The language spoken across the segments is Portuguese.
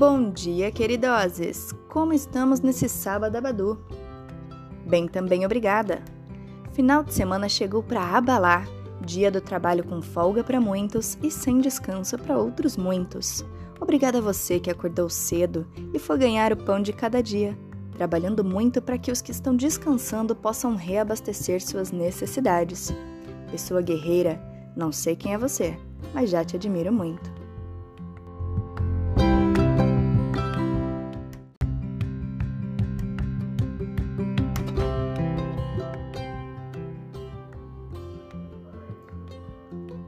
Bom dia, queridoses! Como estamos nesse sábado abadu? Bem, também obrigada. Final de semana chegou para abalar, dia do trabalho com folga para muitos e sem descanso para outros muitos. Obrigada a você que acordou cedo e foi ganhar o pão de cada dia, trabalhando muito para que os que estão descansando possam reabastecer suas necessidades. Pessoa guerreira, não sei quem é você, mas já te admiro muito.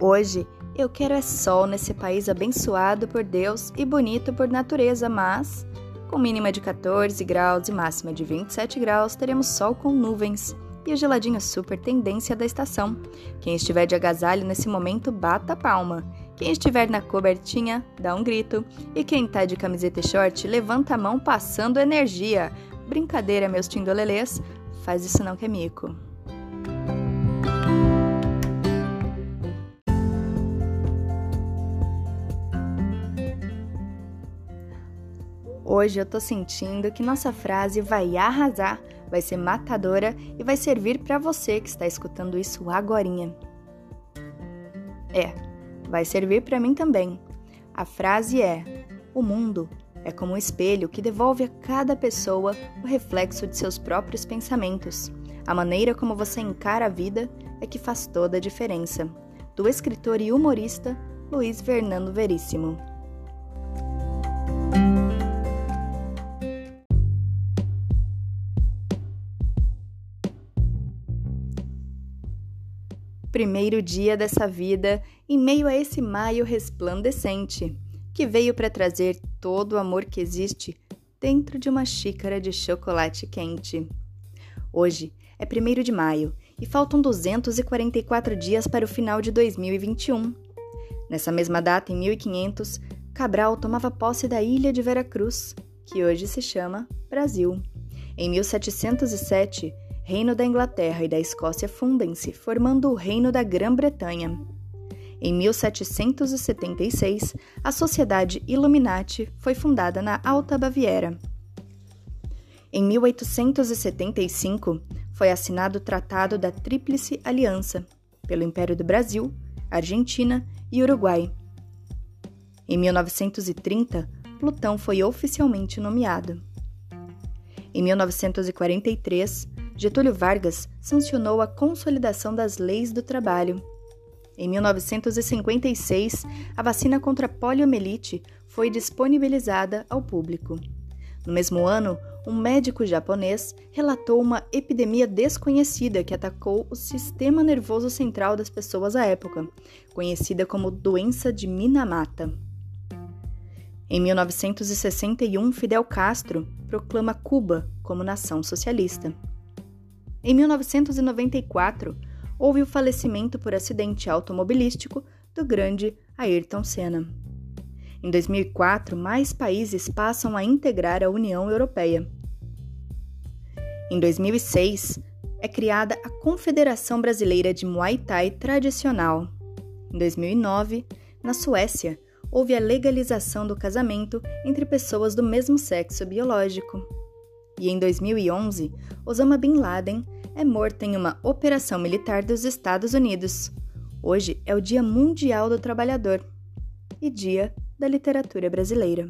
Hoje eu quero é sol nesse país abençoado por Deus e bonito por natureza, mas com mínima de 14 graus e máxima de 27 graus, teremos sol com nuvens e o geladinho super tendência da estação. Quem estiver de agasalho nesse momento, bata a palma. Quem estiver na cobertinha, dá um grito. E quem tá de camiseta e short, levanta a mão passando energia. Brincadeira, meus tindolelês, faz isso não que é mico. Hoje eu tô sentindo que nossa frase vai arrasar, vai ser matadora e vai servir para você que está escutando isso agorinha. É, vai servir para mim também. A frase é: O mundo é como um espelho que devolve a cada pessoa o reflexo de seus próprios pensamentos. A maneira como você encara a vida é que faz toda a diferença. Do escritor e humorista Luiz Fernando Veríssimo. Primeiro dia dessa vida em meio a esse maio resplandecente, que veio para trazer todo o amor que existe dentro de uma xícara de chocolate quente. Hoje é 1 de maio e faltam 244 dias para o final de 2021. Nessa mesma data, em 1500, Cabral tomava posse da ilha de Veracruz, que hoje se chama Brasil. Em 1707, Reino da Inglaterra e da Escócia fundem-se, formando o Reino da Grã-Bretanha. Em 1776, a Sociedade Illuminati foi fundada na Alta Baviera. Em 1875, foi assinado o Tratado da Tríplice Aliança pelo Império do Brasil, Argentina e Uruguai. Em 1930, Plutão foi oficialmente nomeado. Em 1943, Getúlio Vargas sancionou a consolidação das leis do trabalho. Em 1956, a vacina contra a poliomielite foi disponibilizada ao público. No mesmo ano, um médico japonês relatou uma epidemia desconhecida que atacou o sistema nervoso central das pessoas à época, conhecida como doença de Minamata. Em 1961, Fidel Castro proclama Cuba como nação socialista. Em 1994, houve o falecimento por acidente automobilístico do grande Ayrton Senna. Em 2004, mais países passam a integrar a União Europeia. Em 2006, é criada a Confederação Brasileira de Muay Thai Tradicional. Em 2009, na Suécia, houve a legalização do casamento entre pessoas do mesmo sexo biológico. E em 2011, Osama Bin Laden é morto em uma operação militar dos Estados Unidos. Hoje é o Dia Mundial do Trabalhador e Dia da Literatura Brasileira.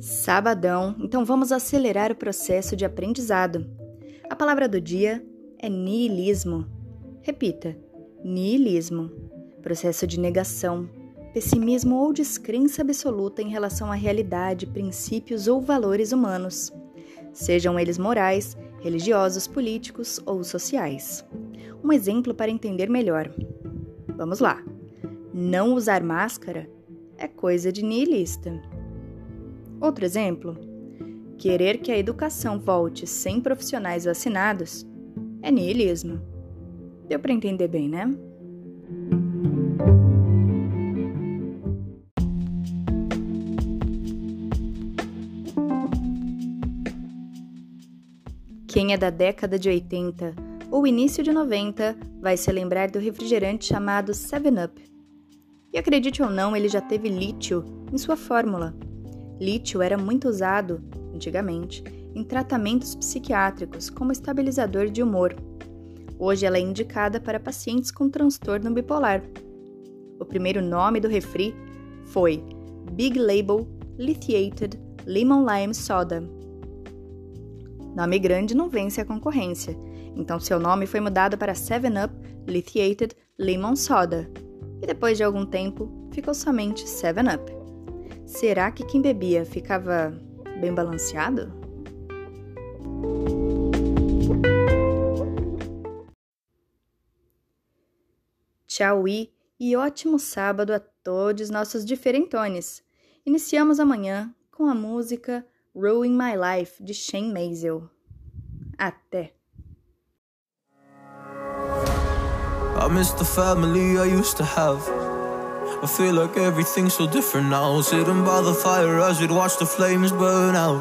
Sabadão, então vamos acelerar o processo de aprendizado. A palavra do dia é niilismo. Repita: niilismo, processo de negação, pessimismo ou descrença absoluta em relação à realidade, princípios ou valores humanos, sejam eles morais, religiosos, políticos ou sociais. Um exemplo para entender melhor. Vamos lá. Não usar máscara é coisa de niilista. Outro exemplo. Querer que a educação volte sem profissionais vacinados é niilismo. Deu para entender bem, né? Quem é da década de 80 ou início de 90 vai se lembrar do refrigerante chamado 7-Up. E acredite ou não, ele já teve lítio em sua fórmula. Lítio era muito usado, antigamente, em tratamentos psiquiátricos como estabilizador de humor. Hoje ela é indicada para pacientes com transtorno bipolar. O primeiro nome do refri foi Big Label Lithiated Lemon Lime Soda. Nome grande não vence a concorrência, então seu nome foi mudado para 7-Up Lithiated Lemon Soda, e depois de algum tempo ficou somente 7-Up. Será que quem bebia ficava bem balanceado? Tchau e ótimo sábado a todos nossos diferentones. Iniciamos amanhã com a música Ruin My Life, de Shane Maisel. Até! I miss the family I used to have. I feel like everything's so different now. Sitting by the fire as we'd watch the flames burn out.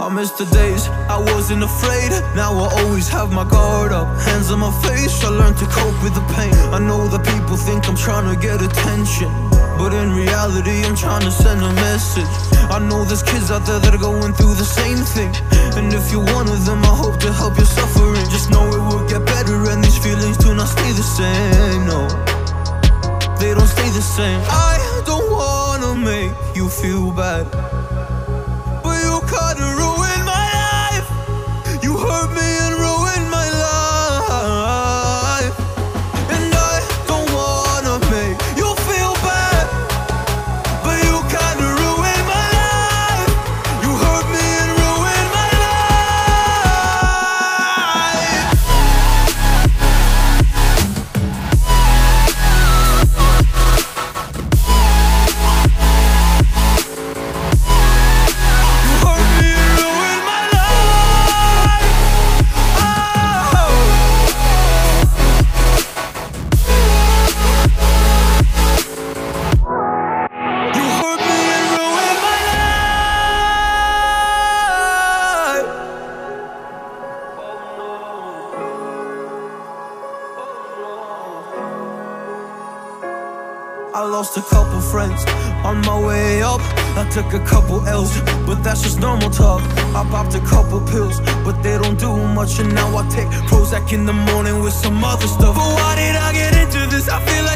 I miss the days I wasn't afraid. Now I always have my guard up. Hands on my face, I learned to cope with the pain. I know that people think I'm trying to get attention. But in reality, I'm trying to send a message I know there's kids out there that are going through the same thing And if you're one of them, I hope to help your suffering Just know it will get better and these feelings do not stay the same, no They don't stay the same. I don't wanna make you feel bad I lost a couple friends on my way up. I took a couple L's, but that's just normal talk. I popped a couple pills, but they don't do much. And now I take Prozac in the morning with some other stuff. But why did I get into this? I feel like